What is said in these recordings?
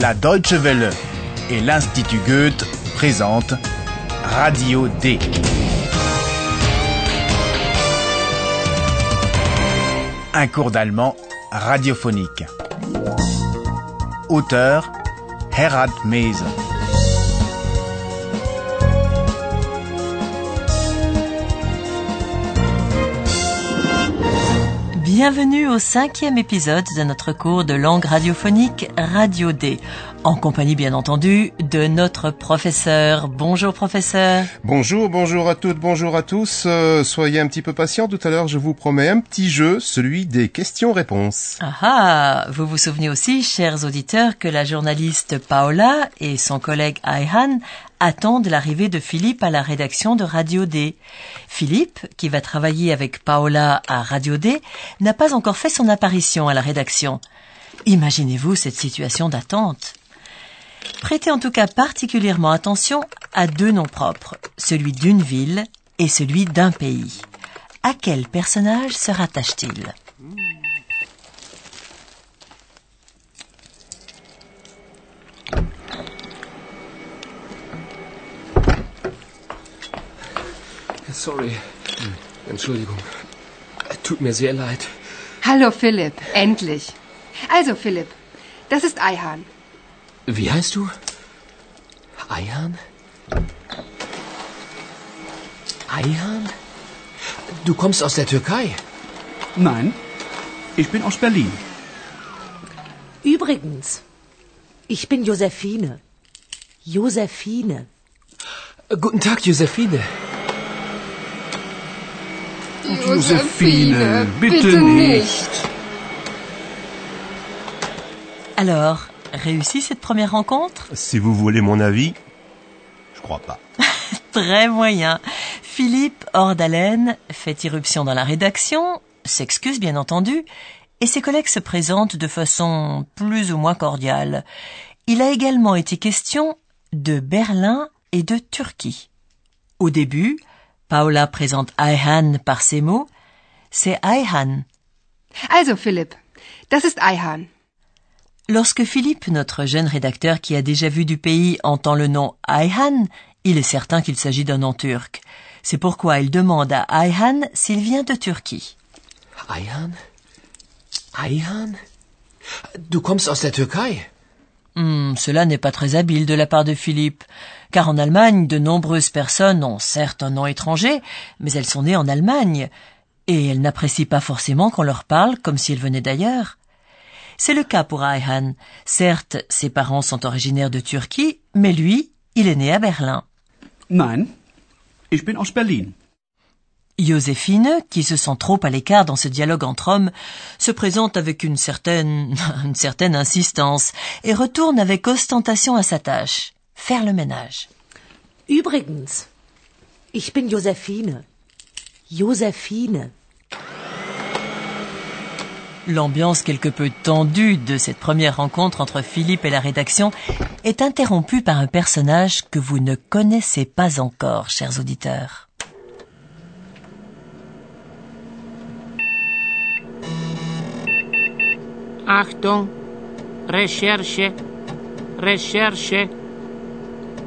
La Deutsche Welle et l'Institut Goethe présentent Radio D. Un cours d'allemand radiophonique. Auteur Herald Mese. Bienvenue au cinquième épisode de notre cours de langue radiophonique Radio D, en compagnie bien entendu de notre professeur. Bonjour professeur. Bonjour, bonjour à toutes, bonjour à tous. Euh, soyez un petit peu patients, tout à l'heure je vous promets un petit jeu, celui des questions-réponses. Ah ah, vous vous souvenez aussi, chers auditeurs, que la journaliste Paola et son collègue Ayhan attendent l'arrivée de Philippe à la rédaction de Radio D. Philippe, qui va travailler avec Paola à Radio D, n'a pas encore fait son apparition à la rédaction. Imaginez-vous cette situation d'attente. Prêtez en tout cas particulièrement attention à deux noms propres, celui d'une ville et celui d'un pays. À quel personnage se rattache-t-il? Sorry. Entschuldigung. Tut mir sehr leid. Hallo Philipp, endlich. Also Philipp, das ist Eihan. Wie heißt du? Eihan? Eihan? Du kommst aus der Türkei. Nein, ich bin aus Berlin. Übrigens, ich bin Josephine. Josephine. Guten Tag, Josephine. Josephine, bitte nicht. Alors, réussit cette première rencontre? Si vous voulez mon avis, je crois pas. Très moyen. Philippe, hors d'haleine, fait irruption dans la rédaction, s'excuse bien entendu, et ses collègues se présentent de façon plus ou moins cordiale. Il a également été question de Berlin et de Turquie. Au début, Paola présente Ayhan par ces mots. C'est Ayhan. Also Philipp, das ist Eihan. Lorsque Philippe, notre jeune rédacteur qui a déjà vu du pays, entend le nom Ayhan, il est certain qu'il s'agit d'un nom turc. C'est pourquoi il demande à Ayhan s'il vient de Turquie. Eihan? Eihan? Du kommst aus der Türkei? Hmm, cela n'est pas très habile de la part de Philippe, car en Allemagne, de nombreuses personnes ont certes un nom étranger, mais elles sont nées en Allemagne, et elles n'apprécient pas forcément qu'on leur parle comme si elles venaient d'ailleurs. C'est le cas pour Ayhan. Certes, ses parents sont originaires de Turquie, mais lui, il est né à Berlin. Nein, ich bin aus Berlin. Joséphine, qui se sent trop à l'écart dans ce dialogue entre hommes, se présente avec une certaine, une certaine insistance et retourne avec ostentation à sa tâche, faire le ménage. Übrigens, ich bin Josephine. Josephine. L'ambiance quelque peu tendue de cette première rencontre entre Philippe et la rédaction est interrompue par un personnage que vous ne connaissez pas encore, chers auditeurs. Achtung, Recherche, Recherche.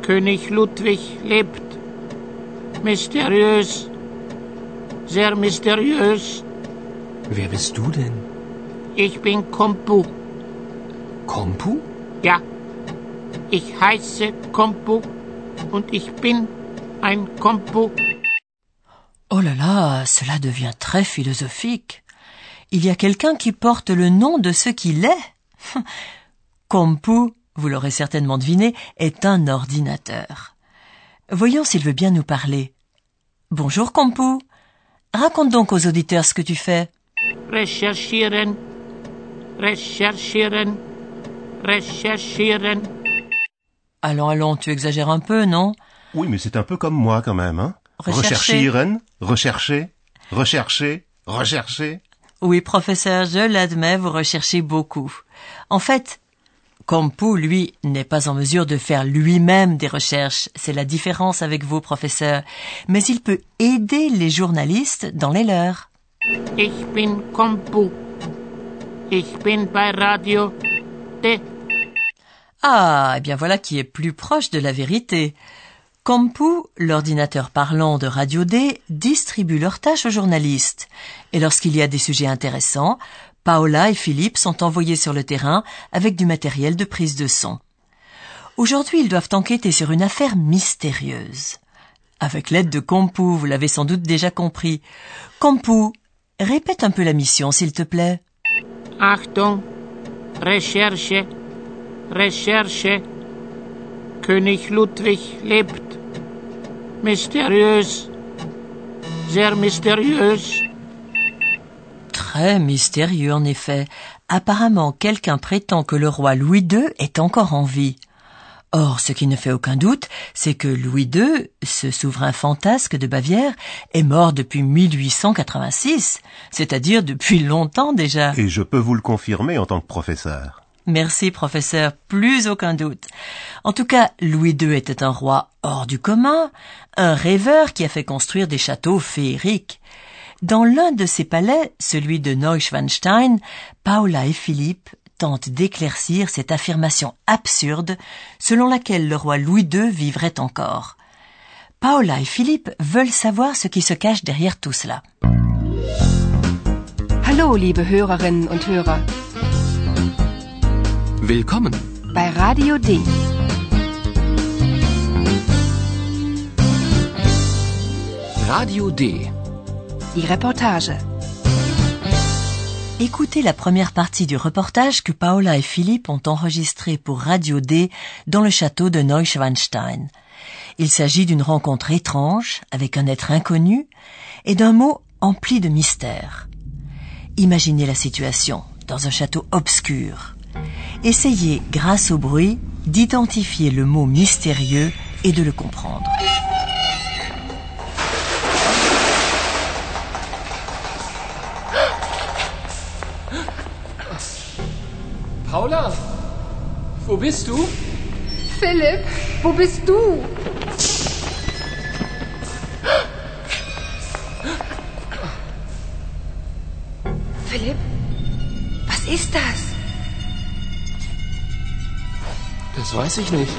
König Ludwig lebt. Mysteriös, sehr mysteriös. Wer bist du denn? Ich bin Kompu. Kompu? Ja, ich heiße Kompu und ich bin ein Kompu. Oh là là, cela devient très philosophique. Il y a quelqu'un qui porte le nom de ce qu'il est. Kompu, vous l'aurez certainement deviné, est un ordinateur. Voyons s'il veut bien nous parler. Bonjour Kompu. Raconte donc aux auditeurs ce que tu fais. Recherchieren, recherchieren, recherchieren. Allons, allons, tu exagères un peu, non? Oui, mais c'est un peu comme moi quand même, hein Rechercher. Recherchieren, rechercher, rechercher, rechercher. Oui, professeur, je l'admets, vous recherchez beaucoup. En fait, Kompu, lui, n'est pas en mesure de faire lui-même des recherches. C'est la différence avec vous, professeur. Mais il peut aider les journalistes dans les leurs. Ich bin Kompu. Ich bin bei Radio D. Ah, eh bien voilà qui est plus proche de la vérité. Compu, l'ordinateur parlant de Radio D, distribue leurs tâches aux journalistes. Et lorsqu'il y a des sujets intéressants, Paola et Philippe sont envoyés sur le terrain avec du matériel de prise de son. Aujourd'hui, ils doivent enquêter sur une affaire mystérieuse. Avec l'aide de Compu, vous l'avez sans doute déjà compris. Compu, répète un peu la mission, s'il te plaît. Achtung, Recherche, Recherche. König Ludwig lebt. Mysteriös, sehr mysteriös. Très mystérieux en effet. Apparemment, quelqu'un prétend que le roi Louis II est encore en vie. Or, ce qui ne fait aucun doute, c'est que Louis II, ce souverain fantasque de Bavière, est mort depuis 1886, c'est-à-dire depuis longtemps déjà. Et je peux vous le confirmer en tant que professeur. Merci, professeur, plus aucun doute. En tout cas, Louis II était un roi hors du commun, un rêveur qui a fait construire des châteaux féeriques. Dans l'un de ses palais, celui de Neuschwanstein, Paula et Philippe tentent d'éclaircir cette affirmation absurde selon laquelle le roi Louis II vivrait encore. Paola et Philippe veulent savoir ce qui se cache derrière tout cela. Hallo, liebe Hörerinnen und Hörer. Willkommen. Bei Radio D. Radio D. Die Reportage. Écoutez la première partie du reportage que Paola et Philippe ont enregistré pour Radio D dans le château de Neuschwanstein. Il s'agit d'une rencontre étrange avec un être inconnu et d'un mot empli de mystère. Imaginez la situation dans un château obscur. Essayez, grâce au bruit, d'identifier le mot mystérieux et de le comprendre. Paula, wo bist du? Philipp, wo bist du? Philipp, was ist das? Das weiß ich nicht.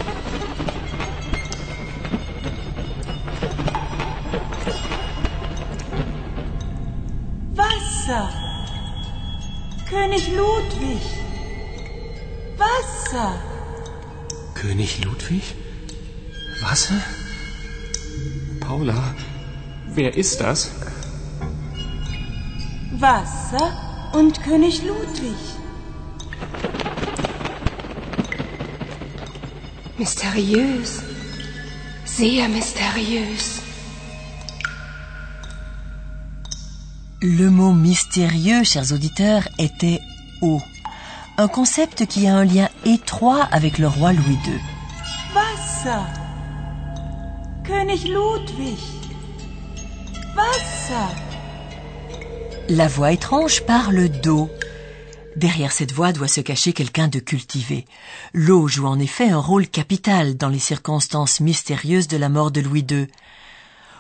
Wasser. König Ludwig. Wasser. König Ludwig? Wasser? Paula, wer ist das? Wasser und König Ludwig. Mysteriös. Sehr mysteriös. Le mot mystérieux, chers auditeurs, était eau. Un concept qui a un lien étroit avec le roi Louis II. Wasser. König Ludwig. Wasser. La voix étrange parle d'eau. Derrière cette voix doit se cacher quelqu'un de cultivé. L'eau joue en effet un rôle capital dans les circonstances mystérieuses de la mort de Louis II.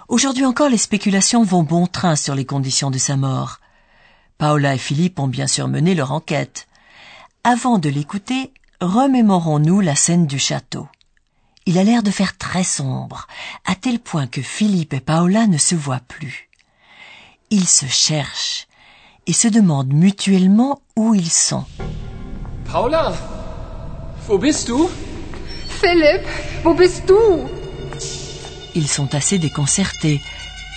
Aujourd'hui encore, les spéculations vont bon train sur les conditions de sa mort. Paola et Philippe ont bien sûr mené leur enquête. Avant de l'écouter, remémorons-nous la scène du château. Il a l'air de faire très sombre, à tel point que Philippe et Paola ne se voient plus. Ils se cherchent et se demandent mutuellement où ils sont. Paula, wo bist du? Philipp, wo bist du? Ils sont assez déconcertés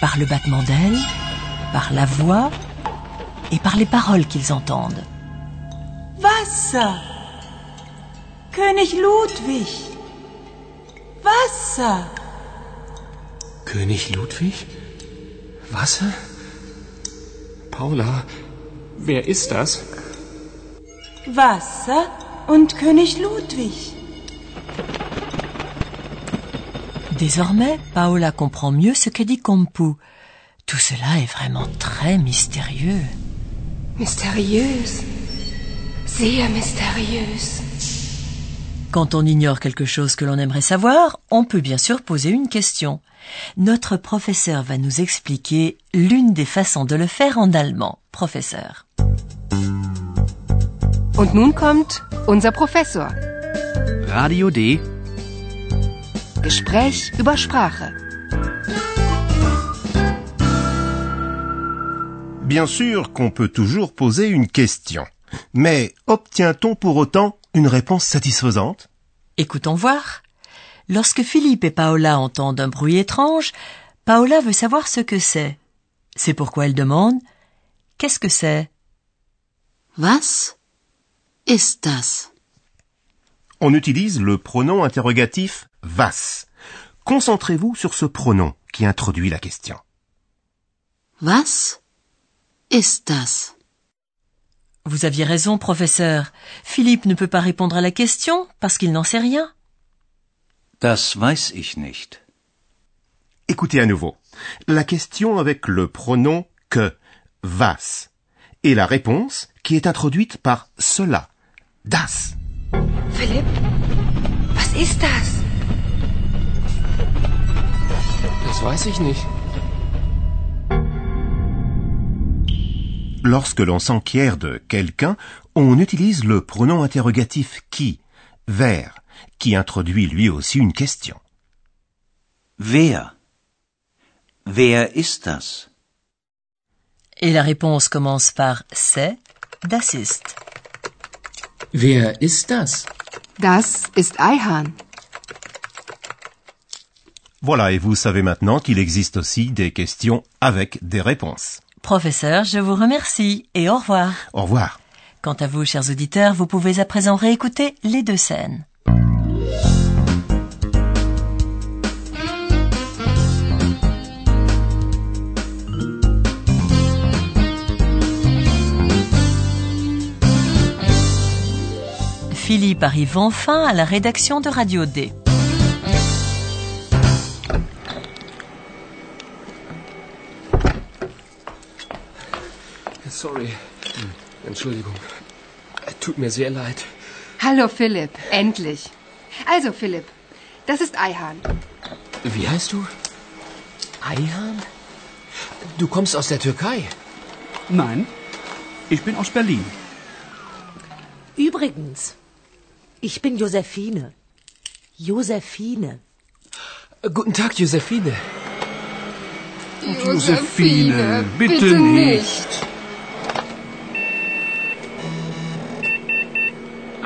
par le battement d'ailes, par la voix et par les paroles qu'ils entendent. Wasser. König Ludwig. Wasser. König Ludwig? Wasser? Paula, wer ist das? Wasser und König Ludwig. Désormais, Paola comprend mieux ce que dit Compu. Tout cela est vraiment très mystérieux. Mysteriös. Sehr mysteriös. Quand on ignore quelque chose que l'on aimerait savoir, on peut bien sûr poser une question. Notre professeur va nous expliquer l'une des façons de le faire en allemand. Professeur. Und nun kommt unser Professor. Radio D. Gespräch über Sprache. Bien sûr qu'on peut toujours poser une question. Mais obtient-on pour autant une réponse satisfaisante? Écoutons voir. Lorsque Philippe et Paola entendent un bruit étrange, Paola veut savoir ce que c'est. C'est pourquoi elle demande Qu'est-ce que c'est? Was ist das? On utilise le pronom interrogatif was. Concentrez-vous sur ce pronom qui introduit la question. Was ist das? Vous aviez raison, professeur. Philippe ne peut pas répondre à la question parce qu'il n'en sait rien. Das weiß ich nicht. Écoutez à nouveau. La question avec le pronom que, was, et la réponse qui est introduite par cela, das. Philipp, was ist das? Das weiß ich nicht. Lorsque l'on s'enquiert de quelqu'un, on utilise le pronom interrogatif qui, vers, qui introduit lui aussi une question. Wer? Wer ist das? Et la réponse commence par c'est, das ist. Wer ist das? Das ist Eihan. Voilà, et vous savez maintenant qu'il existe aussi des questions avec des réponses. Professeur, je vous remercie et au revoir. Au revoir. Quant à vous, chers auditeurs, vous pouvez à présent réécouter les deux scènes. Philippe arrive enfin à la rédaction de Radio D. Sorry. Entschuldigung. Tut mir sehr leid. Hallo Philipp, endlich. Also Philipp, das ist Eihan. Wie heißt du? Ayhan? Du kommst aus der Türkei. Nein, ich bin aus Berlin. Übrigens, ich bin Josephine. Josephine. Guten Tag, Josephine. Josephine, bitte nicht.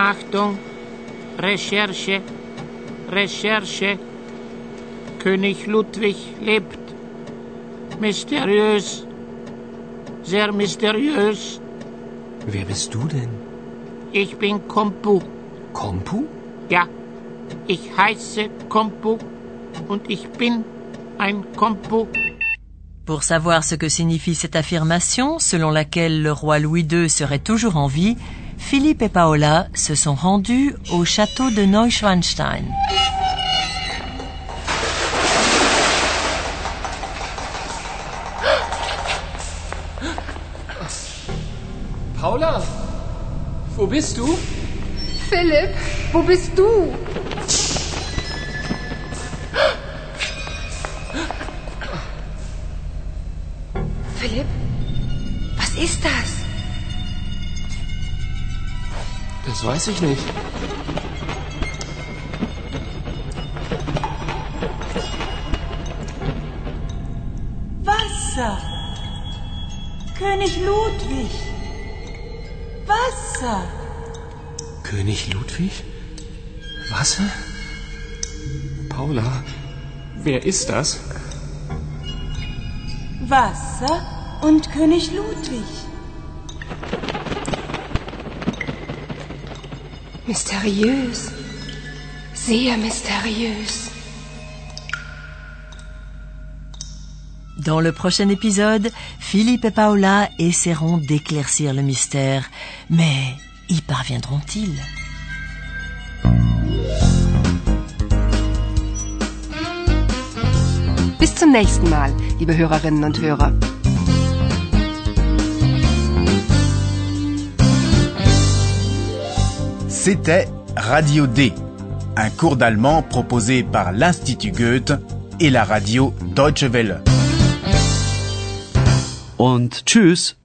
Achtung, Recherche, Recherche. König Ludwig lebt. Mysteriös, sehr mysteriös. Wer bist du denn? Ich bin Kompu. Kompu? Ja, ich heiße Kompu und ich bin ein Kompu. Pour savoir ce que signifie cette affirmation, selon laquelle le roi Louis II serait toujours en vie, Philippe et Paola se sont rendus au château de Neuschwanstein. Paula, wo bist du? Philipp, wo bist du? Das weiß ich nicht. Wasser. König Ludwig. Wasser. König Ludwig? Wasser? Paula, wer ist das? Wasser und König Ludwig. Mysteriös. Sehr mysteriös. Dans le prochain épisode, Philippe et Paola essaieront d'éclaircir le mystère. Mais y parviendront-ils? Bis zum nächsten Mal, liebe Hörerinnen und Hörer. C'était Radio D, un cours d'allemand proposé par l'Institut Goethe et la radio Deutsche Welle. Und tschüss.